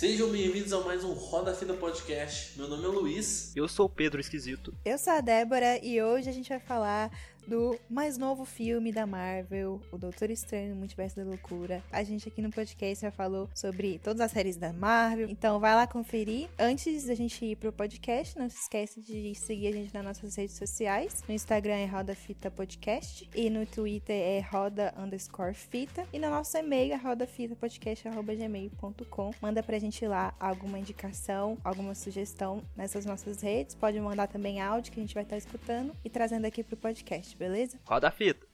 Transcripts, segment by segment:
Sejam bem-vindos a mais um Roda Fita Podcast. Meu nome é Luiz. Eu sou o Pedro Esquisito. Eu sou a Débora e hoje a gente vai falar do mais novo filme da Marvel, O Doutor Estranho, Multiverso da Loucura. A gente aqui no podcast já falou sobre todas as séries da Marvel, então vai lá conferir. Antes da gente ir pro podcast, não se esquece de seguir a gente nas nossas redes sociais. No Instagram é Roda Fita Podcast e no Twitter é Roda Underscore Fita e no nosso e-mail é rodafitapodcast.gmail.com. Manda pra gente lá alguma indicação, alguma sugestão nessas nossas redes. Pode mandar também áudio que a gente vai estar escutando e trazendo aqui pro podcast beleza? Roda a fita.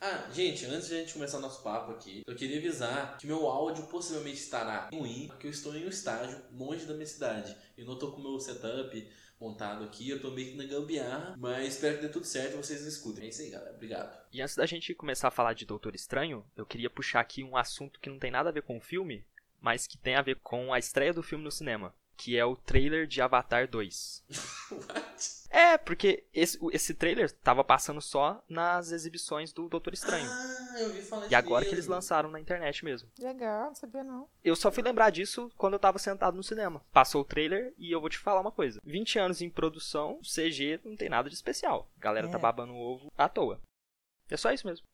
Ah, gente, antes de a gente começar nosso papo aqui, eu queria avisar que meu áudio possivelmente estará ruim, porque eu estou em um estágio longe da minha cidade. Eu não tô com o meu setup montado aqui, eu tô meio que na gambiarra, mas espero que dê tudo certo e vocês escutem. É isso aí, galera. Obrigado. E antes da gente começar a falar de Doutor Estranho, eu queria puxar aqui um assunto que não tem nada a ver com o filme, mas que tem a ver com a estreia do filme no cinema que é o trailer de Avatar 2. What? É, porque esse, esse trailer tava passando só nas exibições do Doutor Estranho. Ah, eu vi falar E agora mesmo. que eles lançaram na internet mesmo. Legal, não sabia não. Eu só fui lembrar disso quando eu tava sentado no cinema. Passou o trailer e eu vou te falar uma coisa. 20 anos em produção, CG não tem nada de especial. A galera É. tá babando o ovo à toa. É só isso mesmo.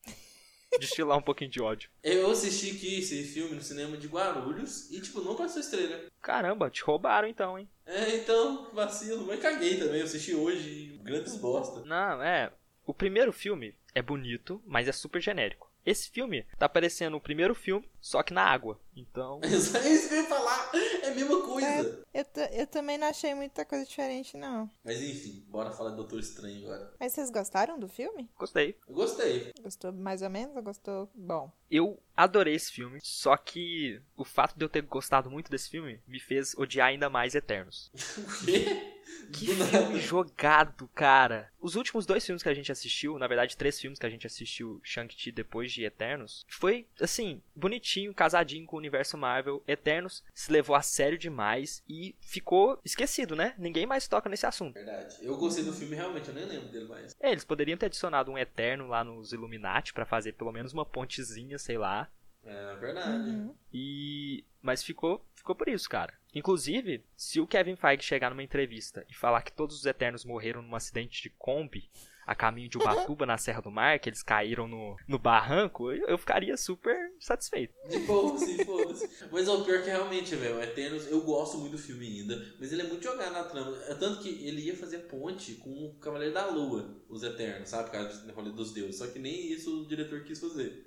Destilar um pouquinho de ódio. Eu assisti aqui esse filme no cinema de Guarulhos e, tipo, não passou estrela. Caramba, te roubaram então, hein? É, então, vacilo. Mas caguei também. Eu assisti hoje grandes bosta. Não, é. O primeiro filme é bonito, mas é super genérico. Esse filme tá parecendo o primeiro filme, só que na água. Então. É isso que eu ia falar. É a mesma coisa. Eu, ta- eu também não achei muita coisa diferente, não. Mas enfim, bora falar do Doutor Estranho agora. Mas vocês gostaram do filme? Gostei. Eu gostei. Gostou mais ou menos ou gostou bom? Eu adorei esse filme, só que o fato de eu ter gostado muito desse filme me fez odiar ainda mais Eternos. O quê? Que Do filme nada. jogado, cara. Os últimos dois filmes que a gente assistiu, na verdade, três filmes que a gente assistiu Shang-Chi depois de Eternos, foi, assim, bonitinho, casadinho com o universo Marvel. Eternos se levou a sério demais e ficou esquecido, né? Ninguém mais toca nesse assunto. Verdade. Eu gostei do filme, realmente. Eu nem lembro dele mais. É, eles poderiam ter adicionado um Eterno lá nos Illuminati pra fazer pelo menos uma pontezinha, sei lá. É verdade. Uhum. E mas ficou, ficou por isso, cara. Inclusive, se o Kevin Feige chegar numa entrevista e falar que todos os Eternos morreram num acidente de Kombi a caminho de Ubatuba na Serra do Mar, que eles caíram no, no barranco, eu, eu ficaria super satisfeito. De boa, sim, foda-se. Mas ó, o pior que realmente, velho, o Eternos, eu gosto muito do filme ainda, mas ele é muito jogado na trama. É tanto que ele ia fazer ponte com o Cavaleiro da Lua, os Eternos, sabe? Por causa do rolê dos deuses. Só que nem isso o diretor quis fazer.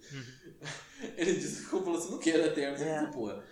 ele disse que falou assim, não quero Eternos, É. é. porra.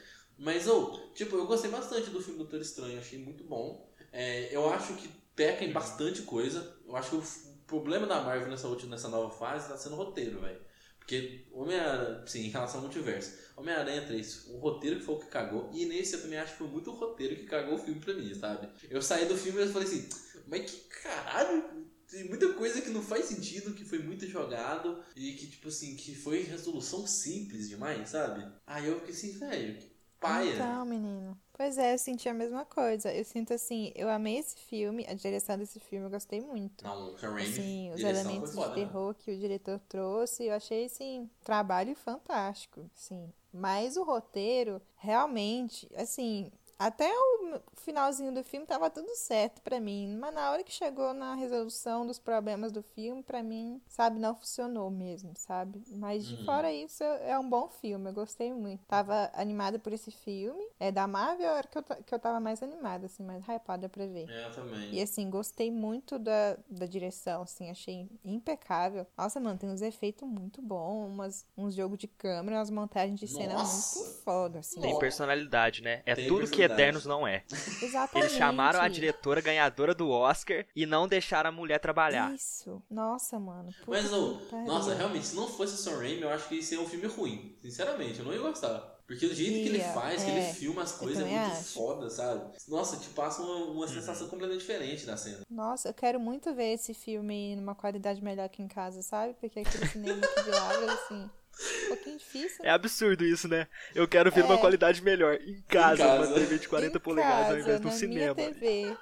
Mas, ô, tipo, eu gostei bastante do filme Doutor Estranho, achei muito bom. É, eu acho que peca em bastante coisa. Eu acho que o problema da Marvel nessa última, nessa nova fase tá sendo o roteiro, velho. Porque Homem-Aranha, sim, em relação ao multiverso, Homem-Aranha 3, o roteiro que foi o que cagou, e nesse eu também acho que foi muito o roteiro que cagou o filme pra mim, sabe? Eu saí do filme e eu falei assim, mas que caralho, tem muita coisa que não faz sentido, que foi muito jogado, e que, tipo assim, que foi resolução simples demais, sabe? Aí eu fiquei assim, velho, paia. Então, menino. Pois é, eu senti a mesma coisa. Eu sinto assim, eu amei esse filme, a direção desse filme eu gostei muito. Não, o Raimi, Assim, os elementos foda, de né? terror que o diretor trouxe, eu achei, assim, trabalho fantástico, sim. Mas o roteiro, realmente, assim, até o finalzinho do filme tava tudo certo pra mim, mas na hora que chegou na resolução dos problemas do filme, pra mim, sabe, não funcionou mesmo, sabe? Mas de Uhum. fora isso, é um bom filme, eu gostei muito. Tava animada por esse filme, é da Marvel, era que eu, que eu tava mais animada, assim, mais hypada pra ver. É, eu também. E assim, gostei muito da, da direção, assim, achei impecável. Nossa, mano, tem uns efeitos muito bons, umas, uns jogos de câmera, umas montagens de cena Nossa! muito foda, assim. Tem personalidade, né? É Tem tudo que personalidade. Eternos não é. Exatamente. Eles chamaram a diretora ganhadora do Oscar e não deixaram a mulher trabalhar. Isso. Nossa, mano. puta Mas, que pariu. nossa, realmente, se não fosse o Sam Raimi, eu acho que ia ser um filme ruim. Sinceramente, eu não ia gostar. Porque do jeito que ele faz, que é, ele filma as coisas, é muito acho. foda, sabe? Nossa, te passa uma, Uhum. uma sensação completamente diferente da cena. Nossa, eu quero muito ver esse filme numa qualidade melhor que em casa, sabe? Porque aquele cinema aqui de lá, assim, um pouquinho difícil. É absurdo isso, né? Eu quero ver É. uma qualidade melhor em casa, casa. uma TV de 40 Em polegadas ao casa, invés de um cinema. Minha TV.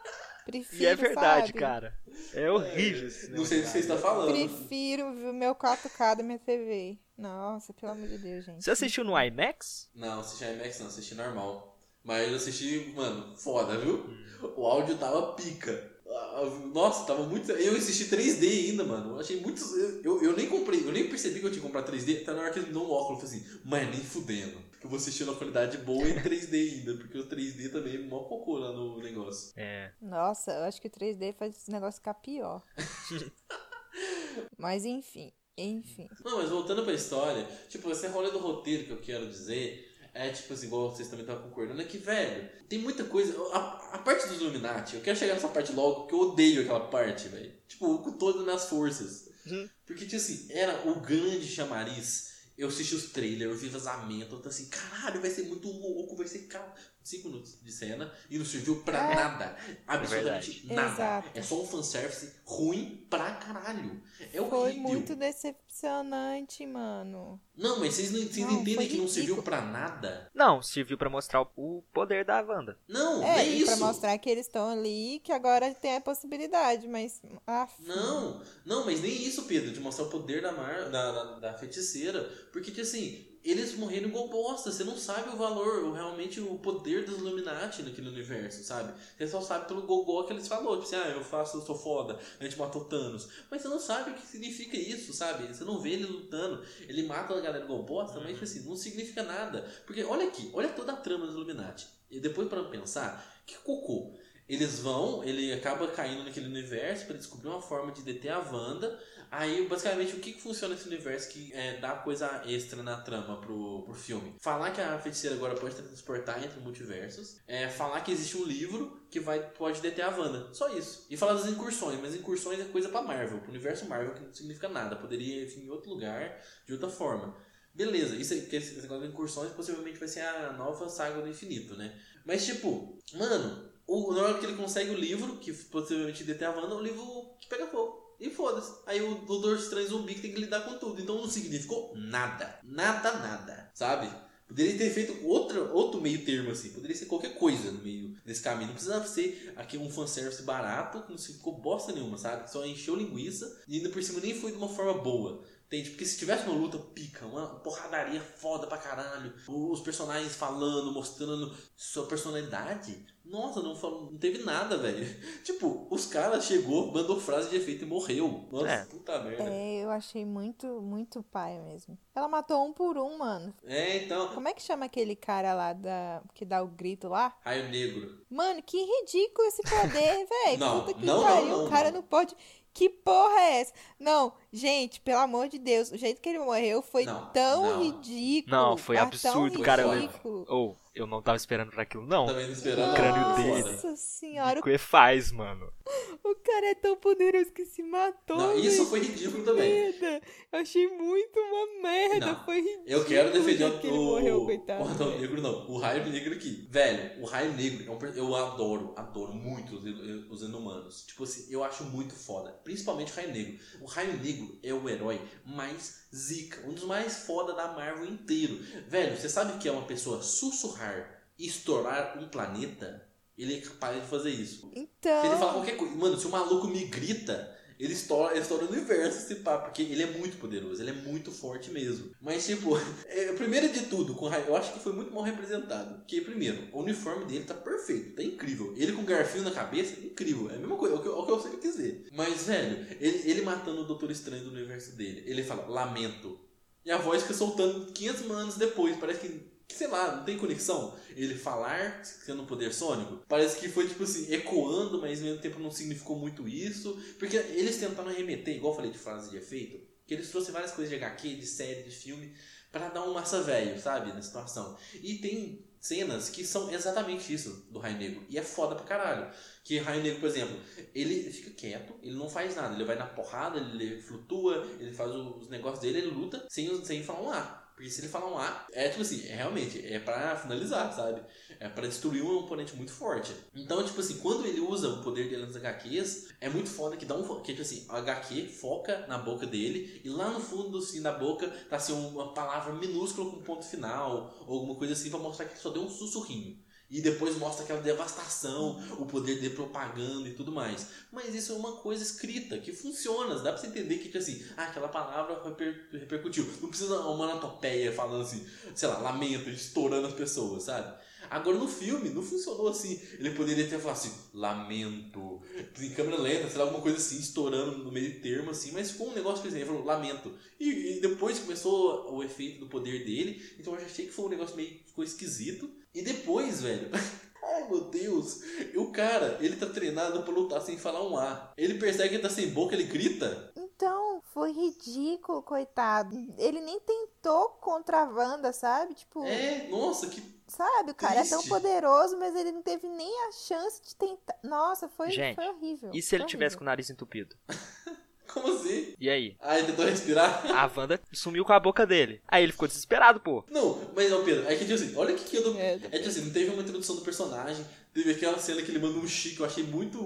Prefiro, E é verdade, sabe? cara. É horrível esse Não sei do que você está falando. Prefiro ver o meu 4K da minha TV. Nossa, pelo amor de Deus, gente. Você assistiu no IMAX? Não, assisti IMAX não, assisti normal. Mas eu assisti, mano, foda, viu? O áudio tava pica. Ah, Nossa, tava muito. Eu assisti 3D ainda, mano. Eu achei muito. Eu, eu nem comprei, eu nem percebi que eu tinha que comprar 3D. Até na hora que ele me deu um óculos, eu falei assim, mas nem fudendo. Porque eu vou assistir na qualidade boa em 3D ainda. Porque o 3D também é mó cocô lá no negócio. É. Nossa, eu acho que o 3D faz esse negócio ficar pior. Mas enfim, enfim. Não, mas voltando pra história, tipo, esse rolê do roteiro que eu quero dizer é tipo assim, igual vocês também estavam concordando, é que, velho, tem muita coisa. A, a parte dos Illuminati, eu quero chegar nessa parte logo, porque eu odeio aquela parte, velho. Tipo, com todas as minhas forças. Uhum. Porque, tipo assim, era o grande chamariz. Eu assisti os trailers, eu vi vazamento, eu tô assim, caralho, vai ser muito louco, vai ser cara. Cinco minutos de cena e não serviu pra É. nada. Absolutamente nada. Exato. É só um fanservice ruim pra caralho. É horrível. Foi muito decepcionante, mano. Não, mas vocês não, vocês Não, entendem que não serviu pra nada? Não, serviu pra mostrar o- poder da Wanda. Não, É, nem e pra isso. mostrar que eles estão ali, que agora tem a possibilidade, mas. Ah, Não, não, mas nem isso, Pedro, de mostrar o poder da, mar, da, da, da feiticeira. Porque, que assim, eles morreram igual bosta. Você não sabe o valor, o, realmente o poder dos Illuminati naquele universo, sabe? Você só sabe pelo gogó que eles falou. Tipo assim, ah, eu faço, eu sou foda, a gente matou Thanos. Mas você não sabe o que significa isso, sabe? Você não vê ele lutando. Ele mata a galera igual bosta, mas tipo assim, não significa nada. Porque olha aqui, olha toda a trama dos Illuminati. E depois para pensar, que cocô. Eles vão, ele acaba caindo naquele universo para descobrir uma forma de deter a Wanda. Aí, basicamente, o que, que funciona nesse universo que é, dá coisa extra na trama pro, pro filme? Falar que a feiticeira agora pode transportar entre multiversos. É, falar que existe um livro que vai, pode deter a Wanda. Só isso. E falar das incursões, mas incursões é coisa pra Marvel, pro universo Marvel, que não significa nada. Poderia ir em outro lugar, de outra forma. Beleza, isso porque esse negócio de incursões possivelmente vai ser a nova saga do infinito, né? Mas tipo, mano, o, na hora que ele consegue o livro, que possivelmente detém a Wanda, o livro que pega fogo. E foda-se. Aí o Doutor Estranho Zumbi que tem que lidar com tudo. Então não significou nada. Nada, nada. Sabe? Poderia ter feito outra, outro meio termo assim. Poderia ser qualquer coisa no meio desse caminho. Não precisava ser aqui um fanservice barato, que não ficou bosta nenhuma, sabe? Só encheu linguiça e ainda por cima nem foi de uma forma boa. Entende? Porque se tivesse uma luta pica, uma porradaria foda pra caralho, os personagens falando, mostrando sua personalidade, nossa, não, não teve nada, velho. Tipo, os caras chegou, mandou frase de efeito e morreu. Nossa, É. puta merda. é, eu achei muito, muito pai mesmo. Ela matou um por um, mano. É, então. Como é que chama aquele cara lá da, que dá o grito lá? Raio Negro. Mano, que ridículo esse poder, velho. Não, Puta que não, pariu. não, não, o cara não. não pode. Que porra é essa? Não, gente, pelo amor de Deus, o jeito que ele morreu foi Não, tão não. ridículo. Não, foi ah, absurdo, tão cara. ridículo. Ou, eu não tava esperando por aquilo, não. Também não esperando. O crânio não, dele. foda. Nossa senhora, O que faz, mano? o cara é tão poderoso que se matou. Não, isso foi ridículo também. merda. Eu achei muito uma merda. Não, Foi ridículo. Eu quero defender o jeito que o, morreu, coitado. o Adão Negro, não. O Raio Negro aqui. Velho, o Raio Negro, é um eu adoro, adoro muito os, os inumanos. Tipo assim, eu acho muito foda. Principalmente o Raio Negro. O Raio Negro é o herói mais zica, um dos mais foda da Marvel inteiro. Velho, você sabe que é uma pessoa sussurrar e estourar um planeta? Ele é capaz de fazer isso. Se ele Então, falar qualquer coisa. Mano, se o maluco me grita, ele estoura, ele estoura o universo esse papo. Porque ele é muito poderoso, ele é muito forte mesmo. Mas, tipo, é, primeiro de tudo, com eu acho que foi muito mal representado. Porque, primeiro, o uniforme dele tá perfeito, tá incrível. Ele com garfinho na cabeça, incrível. É a mesma coisa, é o que, eu- é o que eu sempre quis ver. Mas, velho, ele, ele matando o Doutor Estranho do universo dele, ele fala, lamento. E a voz fica soltando 500 anos depois. Parece que, sei lá, não tem conexão. Ele falar sendo um poder sônico, parece que foi, tipo assim, ecoando, mas ao mesmo tempo não significou muito isso. Porque eles tentaram remeter, igual eu falei de frase de efeito, que eles trouxeram várias coisas de HQ, de série, de filme, pra dar um massa velho, sabe, na situação. E tem cenas que são exatamente isso do Raio Negro. E é foda pra caralho. Que Raio Negro, por exemplo, ele fica quieto, ele não faz nada. Ele vai na porrada, ele flutua, ele faz os negócios dele, ele luta sem, sem falar um A. Porque se ele falar um A, é tipo assim, é realmente, é pra finalizar, sabe? É pra destruir um oponente muito forte. Então, tipo assim, quando ele usa o poder dele nas HQs, é muito foda que dá um. Que, tipo assim, a HQ foca na boca dele e lá no fundo assim, da boca tá assim uma palavra minúscula com ponto final, ou alguma coisa assim, pra mostrar que ele só deu um sussurrinho. E depois mostra aquela devastação, o poder de propaganda e tudo mais. Mas isso é uma coisa escrita, que funciona. Dá pra você entender que, tipo assim, ah, aquela palavra reper, repercutiu. Não precisa uma anatopeia falando assim, sei lá, lamento, estourando as pessoas, sabe? Agora no filme não funcionou assim. Ele poderia ter falado assim, lamento, em câmera lenta, sei lá, alguma coisa assim, estourando no meio termo, assim, mas ficou um negócio que assim, ele falou, lamento. E, e, depois começou o efeito do poder dele, então eu achei que foi um negócio meio ficou esquisito. E depois, velho. Ai meu Deus! E o cara, ele tá treinado pra lutar sem falar um A. Ele percebe que ele tá sem boca, ele grita. Então, foi ridículo, coitado. Ele nem tentou contra a Wanda, sabe? Tipo. É, nossa, que Sabe, o cara Triste. é tão poderoso, mas ele não teve nem a chance de tentar. Nossa, foi, Gente, foi horrível. E se ele horrível. tivesse com o nariz entupido? Como assim? E aí? Ah, ele tentou respirar? A Wanda sumiu com a boca dele. Aí ele ficou desesperado, pô. Não, mas não, Pedro, é que tipo assim, olha que que eu. É, é tipo assim, não teve uma introdução do personagem, teve aquela cena que ele manda um chique, eu achei muito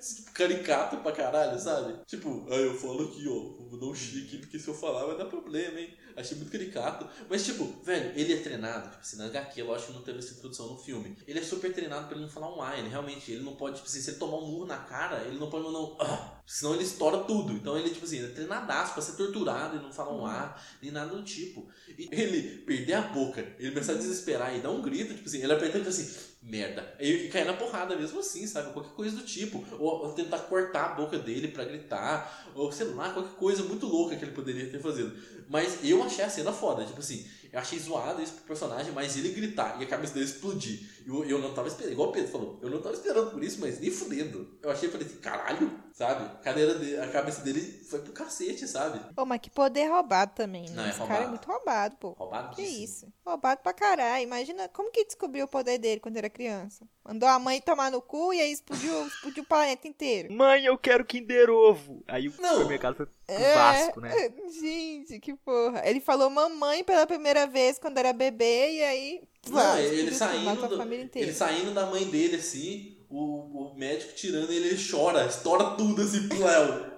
tipo, caricato pra caralho, sabe? Tipo, aí eu falo aqui, ó, vou dar um chique, porque se eu falar vai dar problema, hein? Achei muito caricato. Mas, tipo, velho, ele é treinado, tipo assim, na HQ, lógico que não teve essa introdução no filme. Ele é super treinado pra ele não falar um A, ele realmente, ele não pode, tipo assim, se ele tomar um murro na cara, ele não pode mandar um ah, senão ele estoura tudo. Então ele, tipo assim, é treinadaço pra ser torturado e não falar um A, nem nada do tipo. E ele perder a boca, ele começar a desesperar e dar um grito, tipo assim, ele apertando assim, merda. E cair na porrada mesmo assim, sabe? Qualquer coisa do tipo. Ou, tentar cortar a boca dele pra gritar, ou sei lá, qualquer coisa muito louca que ele poderia ter fazendo. Mas eu achei a cena foda, tipo assim, eu achei zoado isso pro personagem, mas ele gritar e a cabeça dele explodir. Eu, eu não tava esperando, igual o Pedro falou, eu não tava esperando por isso, mas nem fudendo. Eu achei, falei assim, caralho, sabe? A, cadeira de, a cabeça dele foi pro cacete, sabe? Pô, mas que poder roubado também, né? Não, é Esse roubado. cara é muito roubado, pô. Roubado Que isso? Roubado pra caralho. Imagina como que descobriu o poder dele quando era criança. Mandou a mãe tomar no cu e aí explodiu, explodiu o planeta inteiro. Mãe, eu quero Kinder Ovo. Aí o Não. supermercado foi pro É, Vasco, né? Gente, que porra. Ele falou mamãe pela primeira vez quando era bebê e aí. Não, ele saindo, matou a do- família inteira. ele saindo da mãe dele assim, o, o médico tirando ele, ele chora, estoura tudo assim, pléu.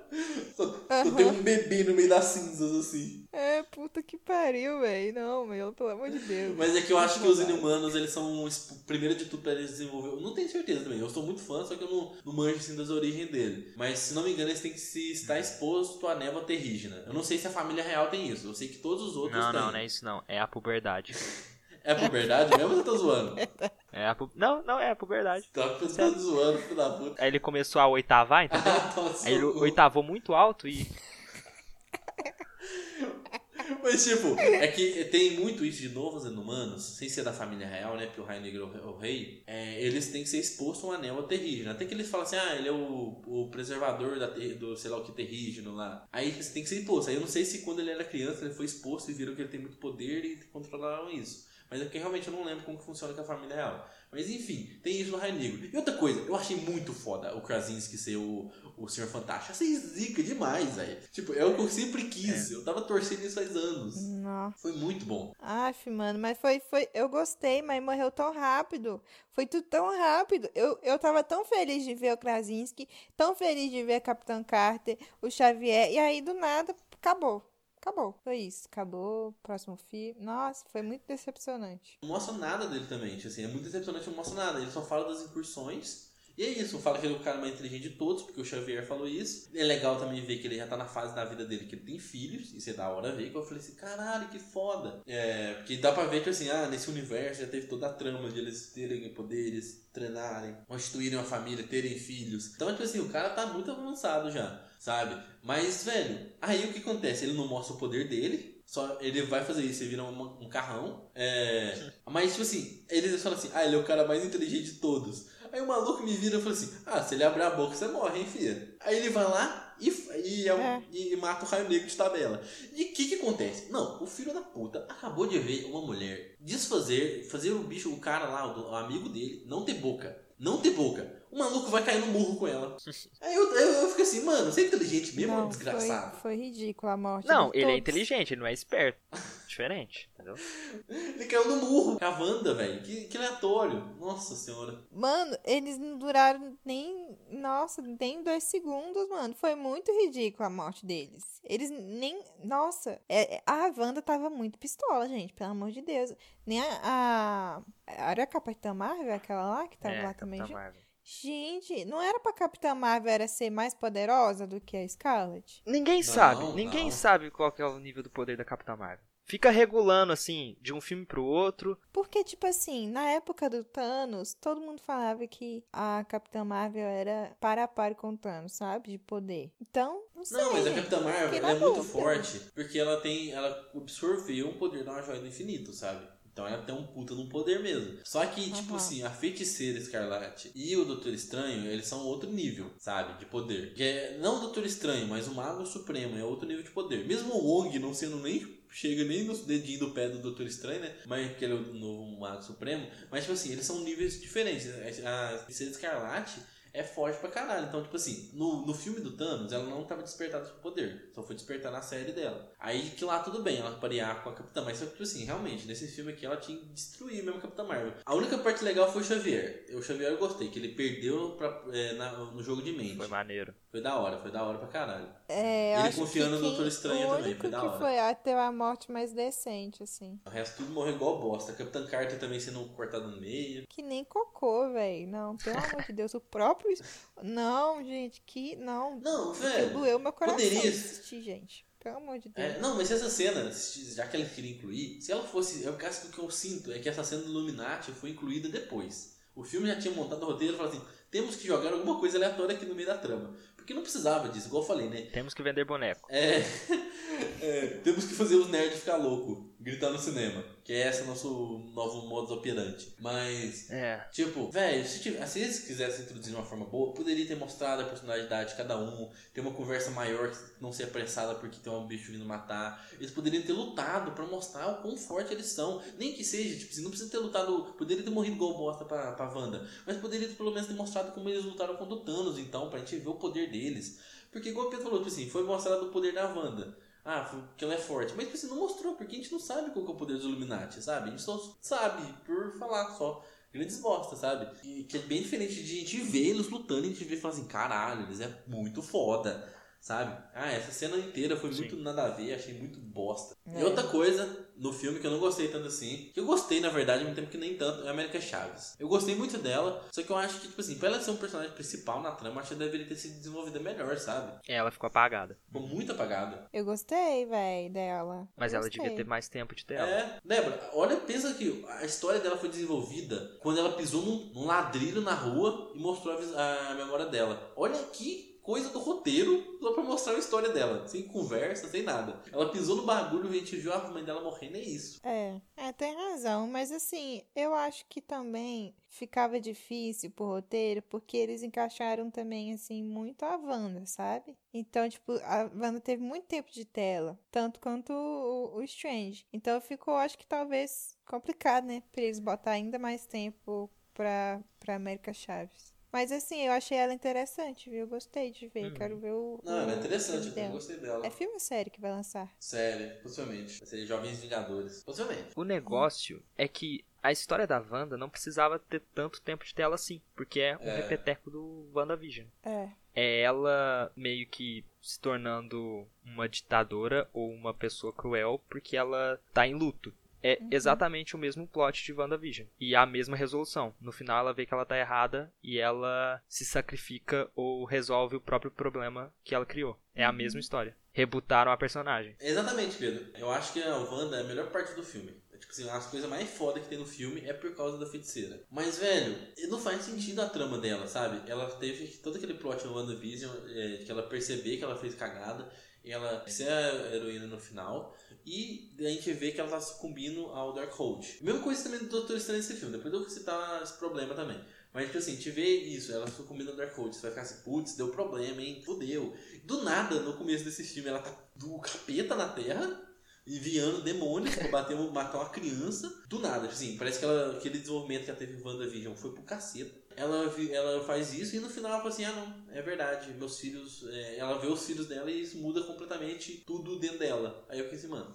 Só, só tem um bebê no meio das cinzas assim. É, puta que pariu, velho. Não, meu, pelo amor de Deus. Mas é que eu acho que os inumanos, eles são, primeiro de tudo, pra eles desenvolver. Eu não tenho certeza também. Eu sou muito fã, só que eu não, não manjo assim das origens dele. Mas se não me engano, eles têm que se estar exposto à névoa terrígena. Eu não sei se a família real tem isso. Eu sei que todos os outros Não, têm. não, não é isso não. É a puberdade. É por verdade mesmo ou eu tô zoando? É a pu... Não, não, é a puberdade. Tá pensando zoando, filho da puta. Aí ele começou a oitavar? Ah, toma Aí ele oitavou muito alto e. Mas, tipo, é que tem muito isso de novos inumanos, sem ser da família real, né? Porque o Raio Negro é o rei. é, eles têm que ser expostos a um anel terrígeno. Até que eles falam assim, ah, ele é o, o preservador da do sei lá o que terrígeno lá. Aí você tem que ser exposto. Aí eu não sei se quando ele era criança ele foi exposto e viram que ele tem muito poder e controlaram isso. Mas é que realmente eu não lembro como que funciona com a família real. Mas enfim, tem isso no Raio Negro. E outra coisa, eu achei muito foda o Krasinski ser o, o Senhor Fantástico. Achei zica demais, velho. Tipo, é o que eu sempre quis. Eu tava torcendo isso faz anos. Nossa. Foi muito bom. Aff, mano, mas foi, foi. Eu gostei, mas morreu tão rápido. Foi tudo tão rápido. Eu, eu tava tão feliz de ver o Krasinski, tão feliz de ver a Capitã Carter, o Xavier, e aí do nada acabou. Acabou. Foi isso. Acabou. Próximo filme. Nossa, foi muito decepcionante. Não mostra nada dele também. Assim, é muito decepcionante, não mostra nada. Ele só fala das incursões. E é isso, fala que ele é o cara mais inteligente de todos, porque o Xavier falou isso. É legal também ver que ele já tá na fase da vida dele que ele tem filhos, isso é da hora ver, que eu falei assim, caralho, que foda. É, porque dá pra ver que assim, ah, nesse universo já teve toda a trama de eles terem poderes, treinarem, constituírem uma família, terem filhos. Então, tipo assim, o cara tá muito avançado já, sabe? Mas, velho, aí o que acontece? Ele não mostra o poder dele, só ele vai fazer isso, ele vira uma- um carrão. É, mas, tipo assim, eles falam assim, ah, ele é o cara mais inteligente de todos. Aí o maluco me vira e fala assim: Ah, se ele abrir a boca, você morre, hein, filha? Aí ele vai lá e, e, é um- É. e mata o raio negro de tabela. E o que que acontece? Não, o filho da puta acabou de ver uma mulher desfazer, fazer o bicho, o cara lá, o, o amigo dele, não ter boca. Não ter boca. O maluco vai cair no murro com ela. Aí eu, eu, eu fico assim, mano, você é inteligente mesmo, Não, desgraçado? Foi, foi ridículo a morte. Não, ele é todos. inteligente, ele não é esperto. diferente, entendeu? Ele caiu no murro com a Wanda, velho. Que, que aleatório. Nossa senhora. Mano, eles não duraram nem. Nossa, nem dois segundos, mano. Foi muito ridículo a morte deles. Eles nem. Nossa, é- é- a Wanda tava muito pistola, gente, pelo amor de Deus. Nem a. a era a Capitã Marvel, aquela lá que tava é, lá também. Marvel. Gente, não era pra Capitã Marvel era ser mais poderosa do que a Scarlet? Ninguém Não, sabe, ninguém não. sabe qual que é o nível do poder da Capitã Marvel. Fica regulando, assim, de um filme pro outro. Porque, tipo assim, na época do Thanos, todo mundo falava que a Capitã Marvel era para a par com o Thanos, sabe? De poder. Então, não sei. Não, mas a. Capitã Marvel é muito forte porque ela tem. Ela absorveu o poder da uma joia do infinito, sabe? Então ela tem um puta num poder mesmo. Só que, tipo Aham. assim, a feiticeira escarlate e o Doutor Estranho, eles são outro nível, sabe? De poder. Que é, não o Doutor Estranho, mas o Mago Supremo é outro nível de poder. Mesmo o Wong não sendo nem. Chega nem no dedinho do pé do Doutor Estranho, né? Mas porque ele é o novo Mago Supremo. Mas, tipo assim, eles são níveis diferentes. A feiticeira escarlate é forte pra caralho. Então, tipo assim, no, no filme do Thanos, ela não tava despertada pro poder. Só foi despertar na série dela. Aí que lá tudo bem, ela parear com a Capitã. Mas só que, tipo assim, realmente, nesse filme aqui ela tinha que destruir mesmo a Capitã Marvel. A única parte legal foi o Xavier. O Xavier eu gostei, que ele perdeu pra, é, na- no jogo de mente. Foi maneiro. Foi da hora, foi da hora pra caralho. É, eu Ele acho confiando que no Doutor Estranho o também, foi da que hora. foi a ter a morte mais decente, assim. O resto tudo morreu igual bosta. Capitã Carter também sendo cortada no meio. Que nem cocô, velho. Não, pelo amor de Deus, o próprio. Não, gente, que. Não. Não, Que velho. doeu meu coração poderia- de assistir, gente. Pelo amor de Deus. É, não, mas essa cena, já que ela queria incluir, se ela fosse. É o caso que eu sinto é que essa cena do Illuminati foi incluída depois. O filme já tinha montado o roteiro e falou assim: temos que jogar alguma coisa aleatória aqui no meio da trama. Porque não precisava disso, igual eu falei, né? Temos que vender boneco. É, é, temos que fazer os nerds ficar louco, gritar no cinema. Que é esse nosso novo modus operandi. Mas É. Tipo, velho, se, se eles quisessem introduzir de uma forma boa, poderia ter mostrado a personalidade de cada um, ter uma conversa maior, não ser apressada porque tem um bicho vindo matar. Eles poderiam ter lutado pra mostrar o quão forte eles são. Nem que seja, tipo, assim, não precisa ter lutado. Poderia ter morrido igual bosta pra, pra Wanda. Mas poderia ter, pelo menos ter mostrado como eles lutaram contra o Thanos, então, pra gente ver o poder deles. Porque, igual o Pedro falou, tipo assim, foi mostrado o poder da Wanda. Ah, que ela é forte. Mas tipo assim, não mostrou, porque a gente não sabe qual é o poder dos Illuminati, sabe? A gente só sabe por falar só. Grandes bosta, sabe? E que é bem diferente de a gente ver eles lutando e a gente ver e falar assim, caralho, eles é muito foda. Sabe? Ah, essa cena inteira foi Sim. muito nada a ver, achei muito bosta. É. E outra coisa no filme que eu não gostei tanto assim, que eu gostei na verdade, ao mesmo tempo que nem tanto, é a América Chaves. Eu gostei muito dela, só que eu acho que, tipo assim, pra ela ser um personagem principal na trama, acho que ela deveria ter sido desenvolvida melhor, sabe? É, Ela ficou apagada. Ficou muito apagada. Eu gostei, velho, dela. Mas Eu ela devia ter mais tempo de tela. É, Débora, olha, pensa que a história dela foi desenvolvida quando ela pisou num, num ladrilho na rua e mostrou a, a memória dela. Olha que coisa do roteiro só pra mostrar a história dela, sem conversa, sem nada. Ela pisou no bagulho, a gente viu a mãe dela morrendo, é isso. É, é, tem razão, mas assim, eu acho que também ficava difícil pro roteiro, porque eles encaixaram também, assim, muito a Wanda, sabe? Então, tipo, a Wanda teve muito tempo de tela, tanto quanto o, o Strange. Então ficou, acho que talvez complicado, né, pra eles botar ainda mais tempo pra, pra América Chaves. Mas assim, eu achei ela interessante, viu? Eu gostei de ver, Uhum. quero ver o. Não, ela é interessante, eu gostei dela. É filme ou série que vai lançar? Sério, possivelmente. Vai ser Jovens Vingadores. Possivelmente. O negócio é que a história da Wanda não precisava ter tanto tempo de tela assim, porque é um É. repeteco do WandaVision. É. É ela meio que se tornando uma ditadora ou uma pessoa cruel porque ela tá em luto. É exatamente o mesmo plot de WandaVision. E a mesma resolução. No final ela vê que ela tá errada e ela se sacrifica ou resolve o próprio problema que ela criou. É a mesma história. Rebutaram a personagem. Exatamente, Pedro. Eu acho que a Wanda é a melhor parte do filme. É, Tipo assim, as coisas mais foda que tem no filme é por causa da feiticeira. Mas, velho, não faz sentido a trama dela, sabe? Ela teve todo aquele plot no WandaVision, é, que ela perceber que ela fez cagada, e ela ser a heroína no final, e a gente vê que ela tá sucumbindo ao Darkhold. Mesma coisa também do Doutor Estranho nesse filme, depois eu vou citar esse problema também. Mas, tipo assim, gente vê isso, ela sucumbindo ao Darkhold. Você vai ficar assim, putz, deu problema, hein? Fudeu. Do nada, no começo desse filme, ela tá do capeta na Terra, enviando demônios pra bater, matar uma criança. Do nada, tipo assim, parece que ela, aquele desenvolvimento que ela teve em WandaVision foi pro caceta. Ela, ela faz isso e no final ela fala assim, ah não, é verdade, meus filhos... é, ela vê os filhos dela e isso muda completamente tudo dentro dela. Aí eu fiquei assim, mano,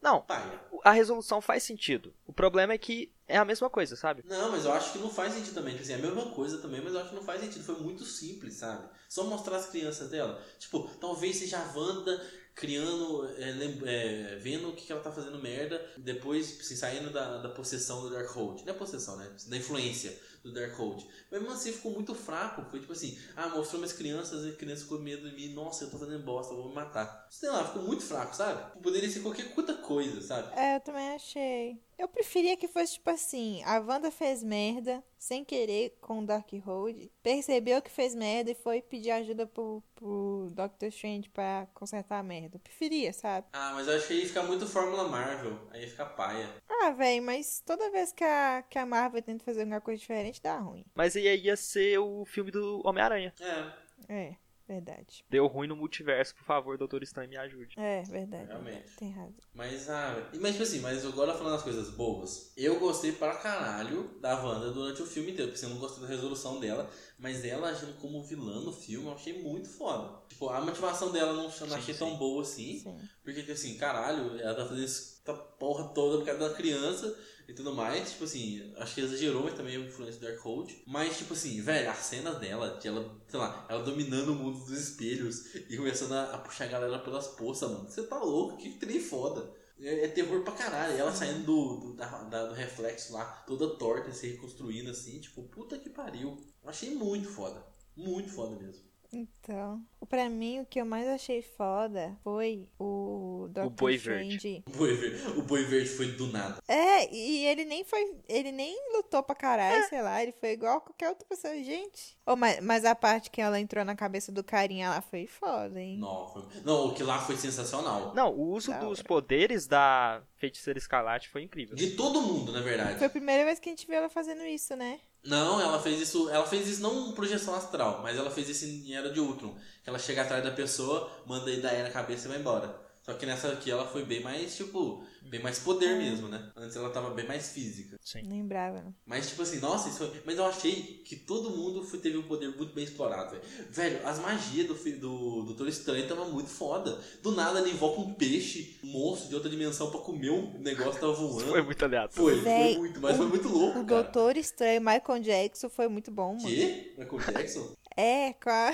Não, Paia. a resolução faz sentido. O problema é que é a mesma coisa, sabe? Não, mas eu acho que não faz sentido também. Tipo assim, é a mesma coisa também, mas eu acho que não faz sentido. Foi muito simples, sabe? Só mostrar as crianças dela. Tipo, talvez seja a Wanda criando, é, é, vendo o que, que ela tá fazendo merda, depois, tipo assim, saindo da, da possessão do Darkhold. Não é possessão, né? Da influência do Darkhold. Mas mesmo assim ficou muito fraco. Foi tipo assim, ah, mostrou minhas crianças e a criança ficou com medo de mim. Nossa, eu tô fazendo bosta, eu vou me matar. Sei lá, ficou muito fraco, sabe? Poderia ser qualquer outra coisa, sabe? É, eu também achei. Eu preferia que fosse tipo assim: a Wanda fez merda sem querer com o Darkhold, percebeu que fez merda e foi pedir ajuda pro, pro Doctor Strange pra consertar a merda. Eu preferia, sabe? Ah, mas eu acho que aí fica muito Fórmula Marvel. Aí fica paia. Ah, véi, mas toda vez que a, que a Marvel tenta fazer alguma coisa diferente, dá ruim. Mas aí ia ser o filme do Homem-Aranha. É, É, verdade. Deu ruim no multiverso, por favor, Doutor Estranho, me ajude. É, verdade. Realmente. verdade, Tem razão. Mas, ah, mas tipo assim, mas agora falando as coisas boas, eu gostei pra caralho da Wanda durante o filme inteiro, porque eu não gostei da resolução dela, mas ela agindo como vilã no filme, eu achei muito foda. Tipo, a motivação dela não, não achei Sim, tão boa assim, Sim. porque tipo assim, caralho, ela tá fazendo essa porra toda por causa da criança e tudo mais, tipo assim, acho que exagerou, mas também é influência do Darkhold. Mas, tipo assim, velho, as cenas dela, de ela, sei lá, ela dominando o mundo dos espelhos e começando a, a puxar a galera pelas poças, mano. Você tá louco, que trem foda. É, é terror pra caralho. E ela saindo do, do, da- da- do reflexo lá, toda torta, se reconstruindo assim, tipo, puta que pariu. Achei muito foda. Muito foda mesmo. Então, pra mim, o que eu mais achei foda foi o Doctor Boi Verde. Strange. O boi, verde, o boi verde foi do nada. É, e ele nem foi. Ele nem lutou pra caralho, sei lá. Ele foi igual a qualquer outra pessoa. Gente. Oh, mas, mas a parte que ela entrou na cabeça do carinha lá foi foda, hein? Não, foi... não, o que lá foi sensacional. Não, o uso Da dos hora. poderes da Feiticeira Escarlate foi incrível. De todo mundo, na verdade. Foi a primeira vez que a gente viu ela fazendo isso, né? Não, ela fez isso. Ela fez isso não em projeção astral, mas ela fez isso em Era de Ultron. Ela chega atrás da pessoa, manda ele dar na cabeça e vai embora. Só que nessa aqui ela foi bem mais, tipo, bem mais poder mesmo, né? Antes ela tava bem mais física. Sim. Lembrava, não. Mas, tipo assim, nossa, isso foi... Mas eu achei que todo mundo foi, teve um poder muito bem explorado, velho. Velho, as magias do, do Doutor Estranho tava muito foda. Do nada ele invoca um peixe, um monstro de outra dimensão pra comer um negócio que tava voando. Foi muito aleatório. Foi, Véi, foi muito, mas o- foi muito louco, O cara. Doutor Estranho, Michael Jackson, foi muito bom, mano. Que? Michael Jackson? É, com a-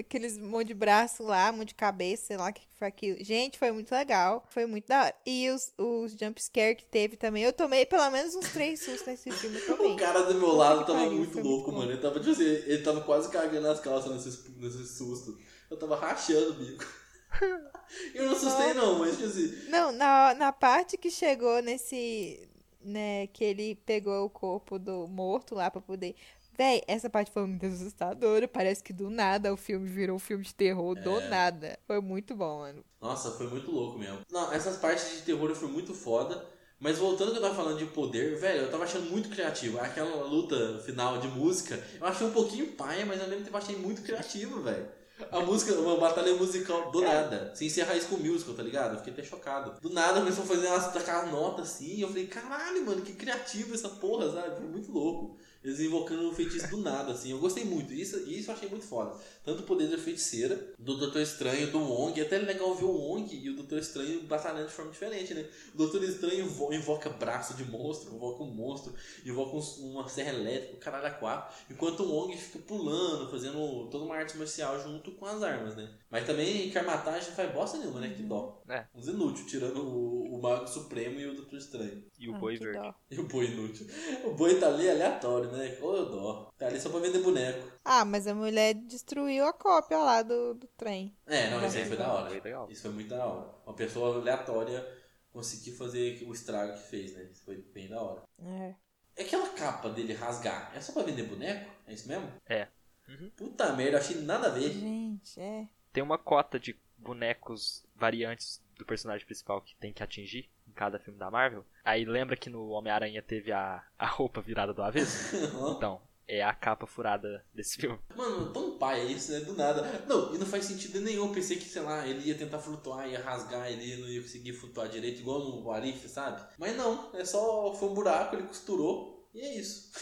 aqueles monte de braço lá, monte de cabeça, sei lá o que foi aquilo. Gente, foi muito legal. Foi muito da hora. E os, os jumpscare que teve também. Eu tomei pelo menos uns três sustos nesse filme O também. cara do meu lado tava pariu, muito foi louco, muito mano. Ele tava, tipo assim, ele tava quase cagando as calças nesse, nesse susto. Eu tava rachando o bico. Eu não assustei não, mas tipo assim. Não, na, na parte que chegou nesse. Né, que ele pegou o corpo do morto lá pra poder. Véi, essa parte foi muito assustadora. Parece que do nada o filme virou um filme de terror. Do É. nada. Foi muito bom, mano. Nossa, foi muito louco mesmo. Não, essas partes de terror foi muito foda. Mas voltando ao que eu tava falando de poder, velho, eu tava achando muito criativo. Aquela luta final de música, eu achei um pouquinho paia, mas ao mesmo tempo eu achei muito criativo, velho. A música, uma batalha musical do nada, sem ser raiz com musical, tá ligado? Eu fiquei até chocado. Do nada começou a fazer umas aquela nota assim, e eu falei, caralho, mano, que criativo essa porra, sabe? Foi muito louco. Eles invocando um feitiço do nada, assim. Eu gostei muito. Isso, isso eu achei muito foda. Tanto o poder da feiticeira, do Doutor Estranho, do Wong. É até legal ver o Wong e o Doutor Estranho batalhando de forma diferente, né? O Doutor Estranho invo- invoca braço de monstro, invoca um monstro, invoca um- uma serra elétrica, o caralho a quatro. Enquanto o Wong fica pulando, fazendo toda uma arte marcial junto com as armas, né? Mas também que armatagem não faz bosta nenhuma, né? Que dó. É. Uns inúteis, tirando o, o Mago Supremo e o Doutor Estranho. E o Ah, Boi que Verde. dó. E o boi inútil. O boi tá ali aleatório, né? Ô, dó. Tá ali só pra vender boneco. Ah, mas a mulher destruiu a cópia lá do, do trem. É, não, isso aí foi da hora. Legal. Isso foi muito da hora. Uma pessoa aleatória conseguiu fazer o estrago que fez, né? Isso foi bem da hora. É. É aquela capa dele rasgar, é só pra vender boneco? É isso mesmo? É. Uhum. Puta merda, achei nada a ver. Gente, é. Tem uma cota de bonecos variantes do personagem principal que tem que atingir em cada filme da Marvel. Aí lembra que no Homem-Aranha teve a, a roupa virada do avesso? Então, é a capa furada desse filme. Mano, tão pai isso, né? Do nada. Não, e não faz sentido nenhum. Eu pensei que, sei lá, ele ia tentar flutuar, ia rasgar, ele não ia conseguir flutuar direito, igual no Arif, sabe? Mas não, é só. Foi um buraco, ele costurou, e é isso.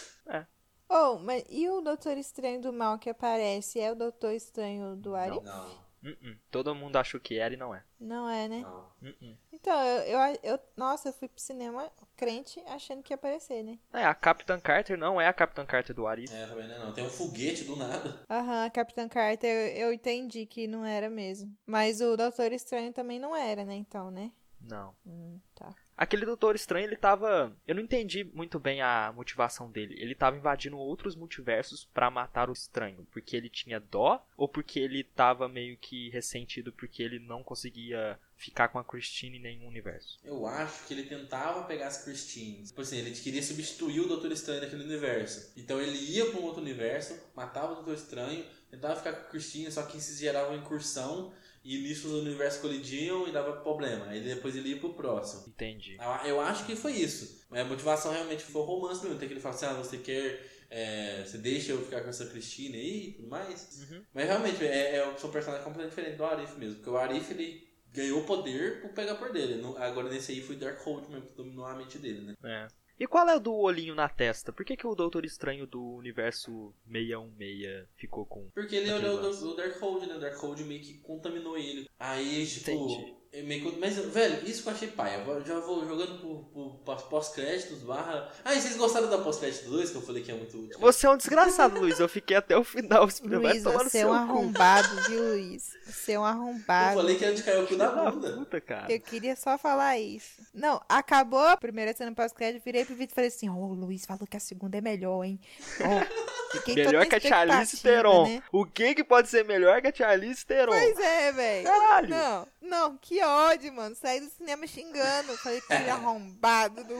Oh, mas e o Doutor Estranho do Mal que aparece? É o Doutor Estranho do Arif? Não, Uh-uh. Todo mundo achou que era e não é. Não é, né? não. Uh-uh. Então, eu, eu, eu- Nossa, eu fui pro cinema crente achando que ia aparecer, né? É, a Capitã Carter não é a Capitã Carter do Arif. É, também não, é não. Tem um foguete do nada. Aham, Capitã Carter, eu, eu entendi que não era mesmo. Mas o Doutor Estranho também não era, né? Então, né? Não. Hum, tá. Aquele Doutor Estranho, ele tava. Eu não entendi muito bem a motivação dele. Ele tava invadindo outros multiversos pra matar o estranho. Porque ele tinha dó? Ou porque ele tava meio que ressentido porque ele não conseguia ficar com a Christine em nenhum universo? Eu acho que ele tentava pegar as Christines. Tipo assim, ele queria substituir o Doutor Estranho naquele universo. Então ele ia pra um outro universo, matava o Doutor Estranho, tentava ficar com a Christine, só que isso gerava uma incursão. E nisso os universos colidiam e dava problema. Aí depois ele ia pro próximo. Entendi. Eu- Eu acho que foi isso. Mas a motivação realmente foi o romance mesmo. Tem que ele fala assim, ah, você quer. é, você deixa eu ficar com essa Christine aí e tudo mais. Uhum. Mas realmente, é, é um personagem completamente diferente do Arif mesmo. Porque o Arif ele ganhou poder por pegar por dele. Agora nesse aí foi Darkhold mesmo que dominou a mente dele, né? É. E qual é o do olhinho na testa? Por que, que o Doutor Estranho do universo 616 ficou com. Porque ele olhou do Darkhold, né? O Darkhold meio que contaminou ele. Aí, tipo. Entendi. É Mas, velho, isso que eu achei paia. Eu já vou jogando pro, pros pós-créditos, barra. Ah, e vocês gostaram da pós-crédito 2, que eu falei que é muito. Você é um desgraçado, Luiz. Eu fiquei até o final. Luiz, você é seu um cu. arrombado, viu, Luiz? Você é um Eu arrombado. falei que era de cair o cu da bunda. puta, cara. Eu queria só falar isso. Não, acabou a primeira cena pós-crédito, virei pro Vitor e falei assim, ó, o Luiz falou que a segunda é melhor, hein? Fiquei toda Melhor que a Charlize Theron. né? O que que pode ser melhor que a Charlize Theron? Pois é, velho. Caralho. Não, não, que ódio, mano. Saí do cinema xingando. Falei que ele arrombado do.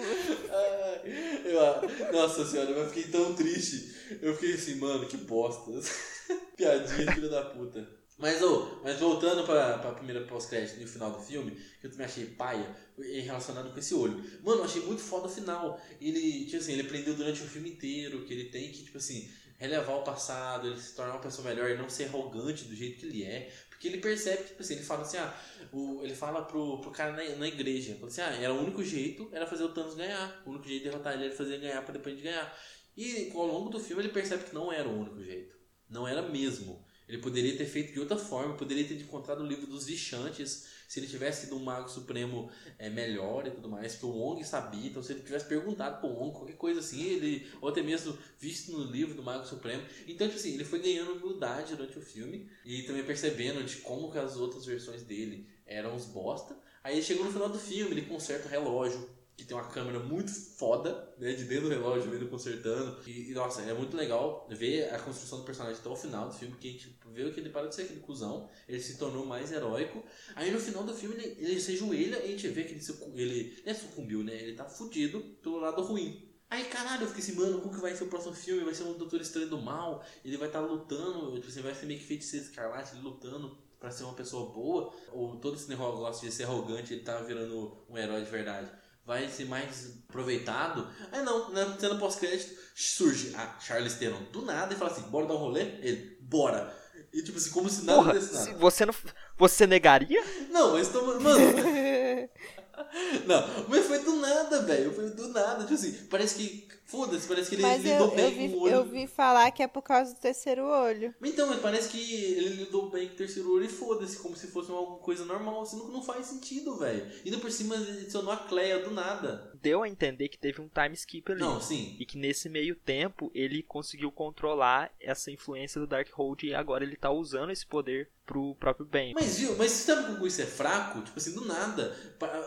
Eu- nossa senhora, eu fiquei tão triste. Eu fiquei assim, mano, que bosta. Piadinha, filho da puta. Mas, ô, mas voltando pra, pra primeira pós-crédito e o final do filme, que eu também achei paia, relacionado com esse olho. Mano, eu achei muito foda o final. Ele, tipo assim, ele aprendeu durante o filme inteiro que ele tem que, tipo assim, relevar o passado, ele se tornar uma pessoa melhor e não ser arrogante do jeito que ele é. Porque ele percebe, tipo assim, ele fala assim, ah, o, ele fala pro, pro cara na, na igreja, assim, ah, era o único jeito era fazer o Thanos ganhar. O único jeito de derrotar ele era fazer ele ganhar pra depois de ganhar. E ao longo do filme ele percebe que não era o único jeito. Não era mesmo. Ele poderia ter feito de outra forma, poderia ter encontrado o livro dos Vichantes, se ele tivesse sido um mago supremo é, melhor e tudo mais, que o Wong sabia, então se ele tivesse perguntado pro Wong qualquer coisa assim, ele, ou até mesmo visto no livro do Mago Supremo. Então, tipo assim, ele foi ganhando humildade durante o filme e também percebendo de como que as outras versões dele eram uns bosta. Aí ele chegou no final do filme, ele conserta o relógio, que tem uma câmera muito foda, né, de dentro do relógio, ele consertando. E, e, nossa, é muito legal ver a construção do personagem até o final do filme, que a gente vê que ele para de ser aquele cuzão, ele se tornou mais heróico. Aí no final do filme ele, ele se ajoelha e a gente vê que ele, ele é sucumbiu, né? Ele tá fudido pelo lado ruim. Aí, caralho, eu fiquei assim, mano, como que vai ser o próximo filme? Vai ser um Doutor Estranho do Mal, ele vai estar lutando, tipo, você vai ser meio que feiticeiro escarlate, ele lutando pra ser uma pessoa boa, ou todo esse negócio de ser arrogante, ele tá virando um herói de verdade. Vai ser mais aproveitado. Aí não, na cena pós-crédito surge a Charlize Theron do nada e fala assim, bora dar um rolê? Ele, bora. E tipo assim, como se nada Porra, desse nada. você não. Você negaria? Não, mas tô. Mano. não, mas foi do nada, velho. Foi do nada. Tipo assim, parece que. Foda-se, parece que ele Mas eu, lidou eu, bem vi, com o olho. eu vi falar que é por causa do terceiro olho. Então, mas parece que ele lidou bem com o terceiro olho e foda-se, como se fosse alguma coisa normal. Assim, não, não faz sentido, velho. Ainda por cima ele adicionou a Cleia do nada. Deu a entender que teve um time skip ali. Não, sim. E que nesse meio tempo ele conseguiu controlar essa influência do Darkhold e agora ele tá usando esse poder pro próprio bem. Mas viu, mas sabe como isso é fraco? Tipo assim, do nada.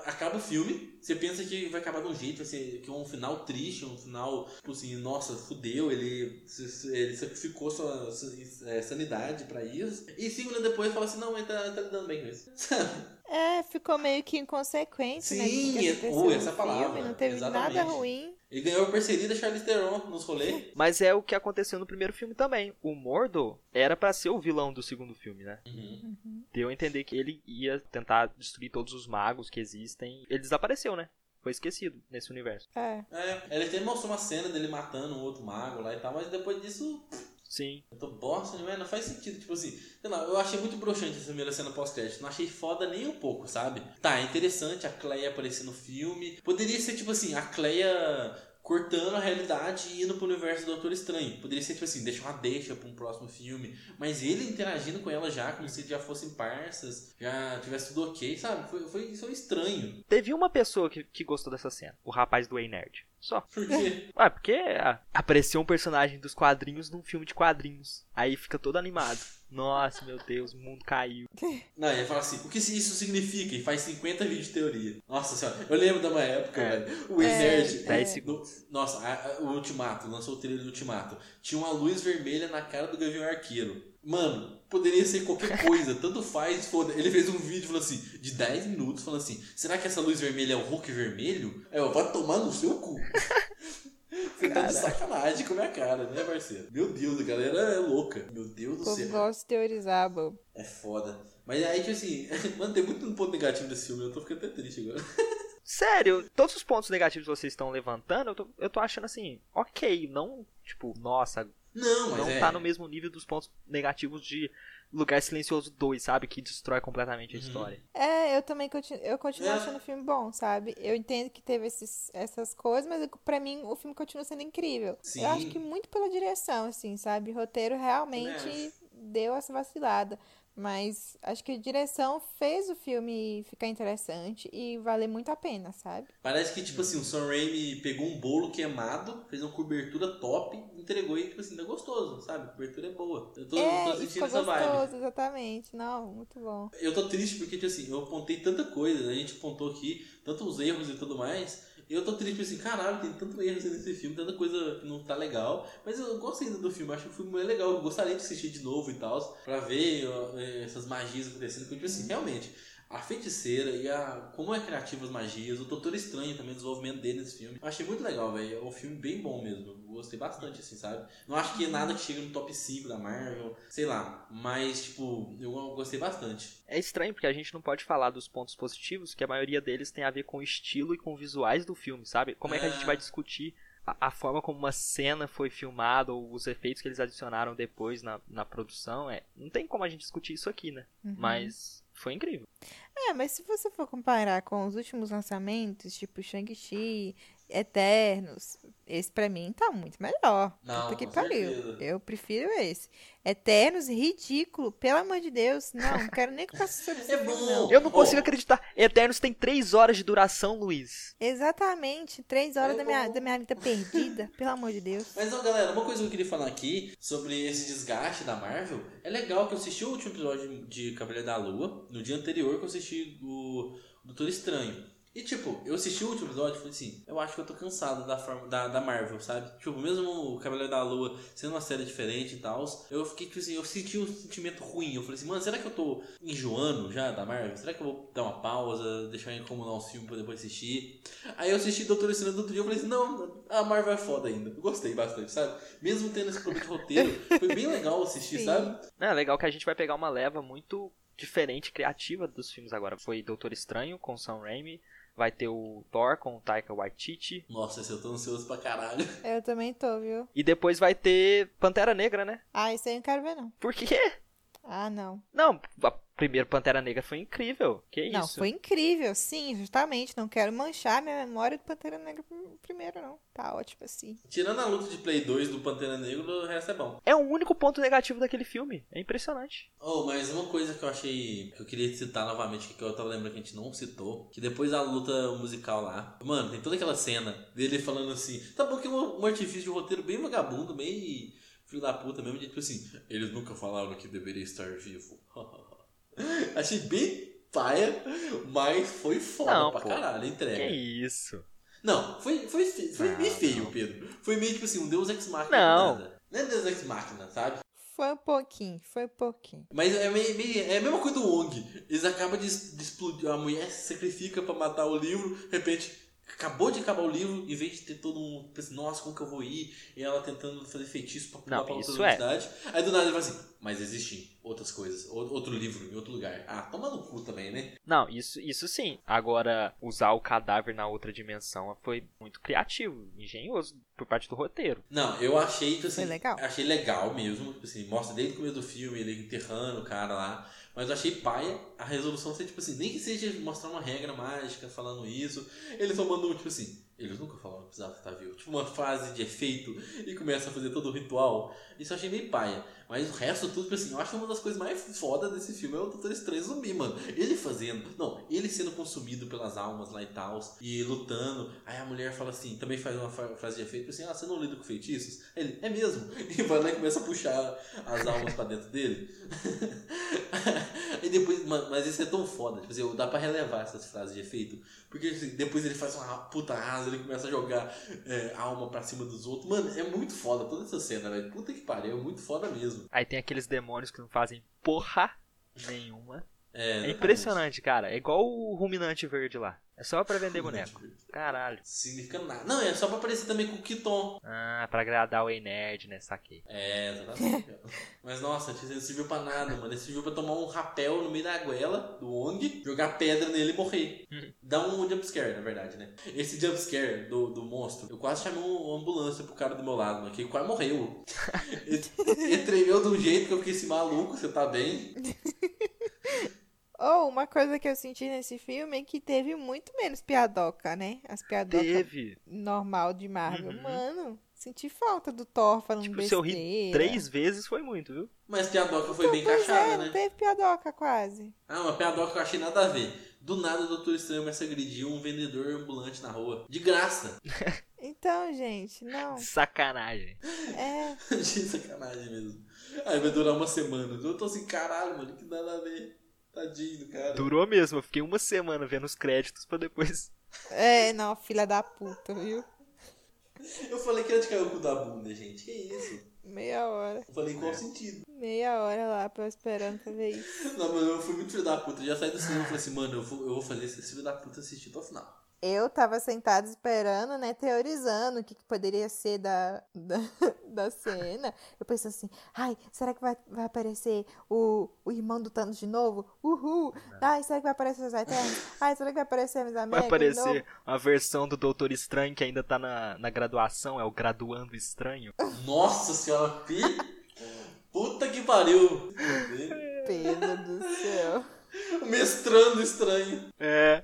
Acaba o filme, você pensa que vai acabar de um jeito, vai ser que é um final triste, um final, tipo assim, nossa, fudeu, ele, ele sacrificou sua, sua é, sanidade pra isso. E cinco minutos depois fala assim, não, ele tá, tá lidando bem com isso. É, ficou meio que inconsequente, né? Sim, do que é- essa palavra, filme, Não teve exatamente. nada ruim. Ele ganhou a parceria da Charlize Theron nos rolês. Mas é o que aconteceu no primeiro filme também. O Mordo era pra ser o vilão do segundo filme, né? Uhum. Deu a entender que ele ia tentar destruir todos os magos que existem. Ele desapareceu, né? Foi esquecido nesse universo. É. É, ele até mostrou uma cena dele matando um outro mago lá e tal, mas depois disso Sim. Eu tô bosta, né? Não faz sentido. Tipo assim, sei lá, eu achei muito broxante essa primeira cena pós-crédito. Não achei foda nem um pouco, sabe? Tá, é interessante a Cleia aparecer no filme. Poderia ser, tipo assim, a Cleia cortando a realidade e indo pro universo do Doutor Estranho. Poderia ser, tipo assim, deixar uma deixa pra um próximo filme. Mas ele interagindo com ela já, como se já fossem parças, já tivesse tudo ok, sabe? Foi, foi, foi estranho. Teve uma pessoa que, que gostou dessa cena, o rapaz do Ei Nerd. Só. Por quê? Ah, porque ah, apareceu um personagem dos quadrinhos num filme de quadrinhos. Aí fica todo animado. Nossa, meu Deus, o mundo caiu. Não, ele fala assim, o que isso significa? E faz 50 vídeos de teoria. Nossa senhora, eu lembro de uma época, É. velho. O É. Dez é. segundos. No- nossa, a- a- o Ultimato, lançou o trailer do Ultimato. Tinha uma luz vermelha na cara do Gavião Arqueiro. Mano, poderia ser qualquer coisa, tanto faz, foda. Ele fez um vídeo falando assim, de 10 minutos, falando assim: será que essa luz vermelha é o Hulk vermelho? Aí eu, vai tomar no seu cu. Você tá de sacanagem com a minha cara, né, parceiro? Meu Deus, a galera é louca. Meu Deus do céu. gosta de teorizar, bobo. É foda. Mas aí, tipo assim, mano, tem muito ponto negativo desse filme, eu tô ficando até triste agora. Sério, todos os pontos negativos que vocês estão levantando, eu tô, eu tô achando assim, ok, não, tipo, nossa, Não, mas não é. tá no mesmo nível dos pontos negativos de Lugar Silencioso 2, sabe? Que destrói completamente a Uhum. história. É, eu também continuo, eu continuo É. achando o filme bom, sabe? Eu entendo que teve esses, essas coisas, mas pra mim o filme continua sendo incrível. Sim. Eu acho que muito pela direção, assim, sabe? O roteiro realmente acho. deu essa vacilada. Mas acho que a direção fez o filme ficar interessante e valer muito a pena, sabe? Parece que, tipo assim, o Sam Raimi pegou um bolo queimado, fez uma cobertura top, entregou e, tipo assim, tá gostoso, sabe? A cobertura é boa. Eu tô, é, tô sentindo essa vibe. gostoso, exatamente. Não, muito bom. Eu tô triste porque, tipo assim, eu apontei tanta coisa, a gente apontou aqui, tantos erros e tudo mais. Eu tô triste, assim, caralho, tem tanto erro nesse filme, tanta coisa que não tá legal. Mas eu gosto ainda do filme, acho que o filme é legal. Eu gostaria de assistir de novo e tal, pra ver ó, eh, essas magias acontecendo. Porque, tipo assim, realmente, a feiticeira e a. Como é criativa as magias, o Doutor Estranho também, o desenvolvimento dele nesse filme. Eu achei muito legal, velho. É um filme bem bom mesmo. Gostei bastante, assim, sabe? Não acho que é nada que chega no top 5 da Marvel, sei lá. Mas, tipo, eu gostei bastante. É estranho porque a gente não pode falar dos pontos positivos, que a maioria deles tem a ver com o estilo e com visuais do filme, sabe? Como é que a gente É. vai discutir a, a forma como uma cena foi filmada ou os efeitos que eles adicionaram depois na, na produção? É, não tem como a gente discutir isso aqui, né? Uhum. Mas foi incrível. É, mas se você for comparar com os últimos lançamentos, tipo Shang-Chi, Eternos, esse pra mim tá muito melhor. Não, Puta que pariu. certeza. Eu prefiro esse. Eternos, ridículo, pelo amor de Deus. Não, não quero nem conversar sobre esse É bom. não. Eu não Oh. consigo acreditar. Eternos tem 3 horas de duração, Luiz. Exatamente, três horas É da, minha, bom. da minha vida perdida, pelo amor de Deus. Mas, ó, galera, uma coisa que eu queria falar aqui sobre esse desgaste da Marvel. É legal que eu assisti o último episódio de Cavaleiro da Lua, no dia anterior que eu assisti o Doutor Estranho. E, tipo, eu assisti o último episódio e falei assim, eu acho que eu tô cansado da, forma, da, da Marvel, sabe? Tipo, mesmo o Cavaleiro da Lua sendo uma série diferente e tal, eu fiquei, tipo assim, eu senti um sentimento ruim. Eu falei assim, mano, será que eu tô enjoando já da Marvel? Será que eu vou dar uma pausa, deixar incomodar uns filmes pra depois assistir? Aí eu assisti Doutor Estranho do outro dia eu falei assim, não, a Marvel é foda ainda. Eu gostei bastante, sabe? Mesmo tendo esse problema de roteiro, foi bem legal assistir, Sim. sabe? É legal que a gente vai pegar uma leva muito diferente, criativa dos filmes agora. Foi Doutor Estranho com Sam Raimi, vai ter o Thor com o Taika Waititi, Nossa, esse eu tô ansioso pra caralho. Eu também tô, viu? e depois vai ter Pantera Negra, né? Ah, isso aí eu não quero ver, não. Por quê? Ah, não. Não, a primeira Pantera Negra foi incrível. Que Não, isso? foi incrível, sim, justamente. Não quero manchar minha memória do Pantera Negra prim- primeiro, não. Tá ótimo assim. Tirando a luta de Play 2 do Pantera Negro, o resto é bom. É o único ponto negativo daquele filme. É impressionante. Oh, mas uma coisa que eu achei que eu queria citar novamente, que eu tava lembrando que a gente não citou, que depois da luta musical lá, mano, tem toda aquela cena dele falando assim, tá bom que é um, um artifício de roteiro bem vagabundo, bem filho da puta mesmo, de tipo assim, eles nunca falaram que deveria estar vivo. achei bem paia, mas foi foda Não, pra pô. caralho, a Que entrega. isso? Não, foi, foi, fe- foi Não, meio feio, não. Pedro. Foi meio tipo assim, um Deus Ex Machina. Não. Nada. Não é Deus Ex Machina, sabe? Foi um pouquinho, foi um pouquinho. Mas é, meio, meio- é a mesma coisa do Wong. Eles acabam de, de explodir. A mulher se sacrifica pra matar o livro. De repente, acabou de acabar o livro. Em vez de ter todo um. Nossa, como que eu vou ir? E ela tentando fazer feitiço pra pular pra outra é. velocidade. Aí do nada ele fala assim: Mas existem outras coisas. ou- Outro livro em outro lugar. Ah, toma no cu também, né? Não, isso, isso sim. Agora, usar o cadáver na outra dimensão foi muito criativo, engenhoso por parte do roteiro. Não, eu achei, tipo assim, Foi legal. achei legal mesmo, tipo assim, mostra desde o começo do filme ele enterrando o cara lá, mas eu achei paia a resolução ser, tipo assim, nem que seja mostrar uma regra mágica falando isso, ele só mandou, tipo assim, Eles nunca falaram que precisava estar vivo. Tipo uma fase de efeito e começa a fazer todo o ritual. Isso eu achei meio paia. Mas o resto tudo, tipo assim, eu acho que uma das coisas mais fodas desse filme é o Doutor Estranho zumbi, mano. Ele fazendo. Não, ele sendo consumido pelas almas lá e tal. E lutando. Aí a mulher fala assim, também faz uma frase de efeito, assim, ah, você não lida com feitiços? Ele, é mesmo. E vai lá e começa a puxar as almas pra dentro dele. e depois, mas isso é tão foda. Tipo assim, dá pra relevar essas frases de efeito. Porque assim, depois ele faz uma puta asa, ele começa a jogar é, alma pra cima dos outros. Mano, é muito foda toda essa cena, velho. Puta que pariu, é muito foda mesmo. Aí tem aqueles demônios que não fazem porra nenhuma. É, é impressionante, cara. É igual o ruminante verde lá. É só pra vender boneco. Caralho. Significa nada. Não, é só pra aparecer também com o Kiton. Ah, pra agradar o Ei Nerd, né? Saquei. É, exatamente. Mas nossa, ele não serviu pra nada, mano. Ele serviu pra tomar um rapel no meio da goela do Ong, jogar pedra nele e morrer. Hum. Dá um jumpscare, na verdade, né? Esse jumpscare do, do monstro, eu quase chamei uma ambulância pro cara do meu lado, mano, que quase morreu. ele, ele tremeu de um jeito que eu fiquei assim, maluco, você tá bem? Ou oh, uma coisa que eu senti nesse filme é que teve muito menos piadoca, né? As piadocas teve. normal de Marvel. Uhum. Mano, senti falta do Thor falando tipo, besteira. Se eu ri três vezes foi muito, viu? Mas piadoca foi então, bem encaixada, é, né? Não teve piadoca quase. Ah, uma piadoca que eu achei nada a ver. Do nada o Doutor Estranho começa a agredir um vendedor ambulante na rua. De graça. então, gente, não. Sacanagem. É. de sacanagem mesmo. Aí vai durar uma semana. Eu tô assim, caralho, mano, que nada a ver. Tadinho cara. Durou mesmo, eu fiquei uma semana vendo os créditos pra depois. É, não, filha da puta, viu? Eu falei que era de cair o cu da bunda, gente. Que isso? Meia hora. Eu falei em qual é. sentido? Meia hora lá pra eu esperando pra ver isso. Não, mas eu fui muito filho da puta. Eu já saí do cinema e falei assim, mano, eu vou, eu vou fazer esse filho da puta assistir até o final eu tava sentada esperando, né, teorizando o que, que poderia ser da, da, da, cena. Eu pensei assim, ai, será que vai, vai aparecer o, o irmão do Thanos de novo? Uhul! Ai, será que vai aparecer os Eternos? Ai, será que vai aparecer a Miss Vai aparecer a versão do Doutor Estranho que ainda tá na, na graduação, é o Graduando Estranho. Nossa senhora, que... Puta que pariu! Pedro do céu. O mestrando estranho. É.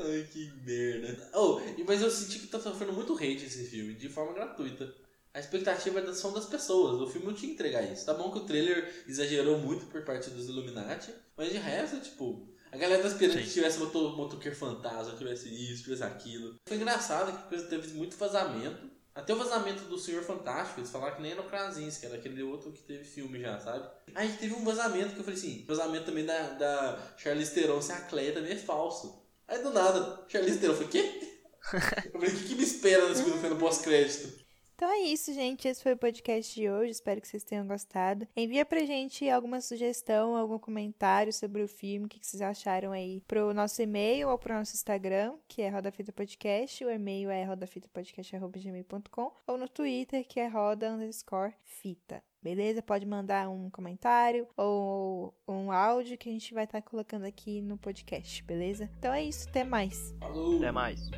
Ai, que merda. Oh, mas eu senti que tá sofrendo muito hate esse filme, de forma gratuita. A expectativa é são das pessoas. O filme não tinha que entregar isso. Tá bom que o trailer exagerou muito por parte dos Illuminati, mas de resto, tipo, a galera tá esperando Sim. que tivesse motor, motoqueiro fantasma, tivesse isso, tivesse aquilo. Foi engraçado que teve muito vazamento. Até o vazamento do Senhor Fantástico, eles falaram que nem era o Krasinski, era aquele outro que teve filme já, sabe? Aí teve um vazamento que eu falei assim, vazamento também da, da Charlize Theron ser a Cleia também é falso. Aí do nada, Charlize Theron, eu falei, quê? eu falei, o que, que me espera filme no pós-crédito? Então é isso, gente. Esse foi o podcast de hoje. Espero que vocês tenham gostado. Envia pra gente alguma sugestão, algum comentário sobre o filme, o que vocês acharam aí pro nosso e-mail ou pro nosso Instagram, que é Roda Fita Podcast. O e-mail é rodafitapodcast.gmail.com ou no Twitter, que é roda underscore fita. Beleza? Pode mandar um comentário ou um áudio que a gente vai estar tá colocando aqui no podcast, beleza? Então é isso, até mais. Falou. Até mais.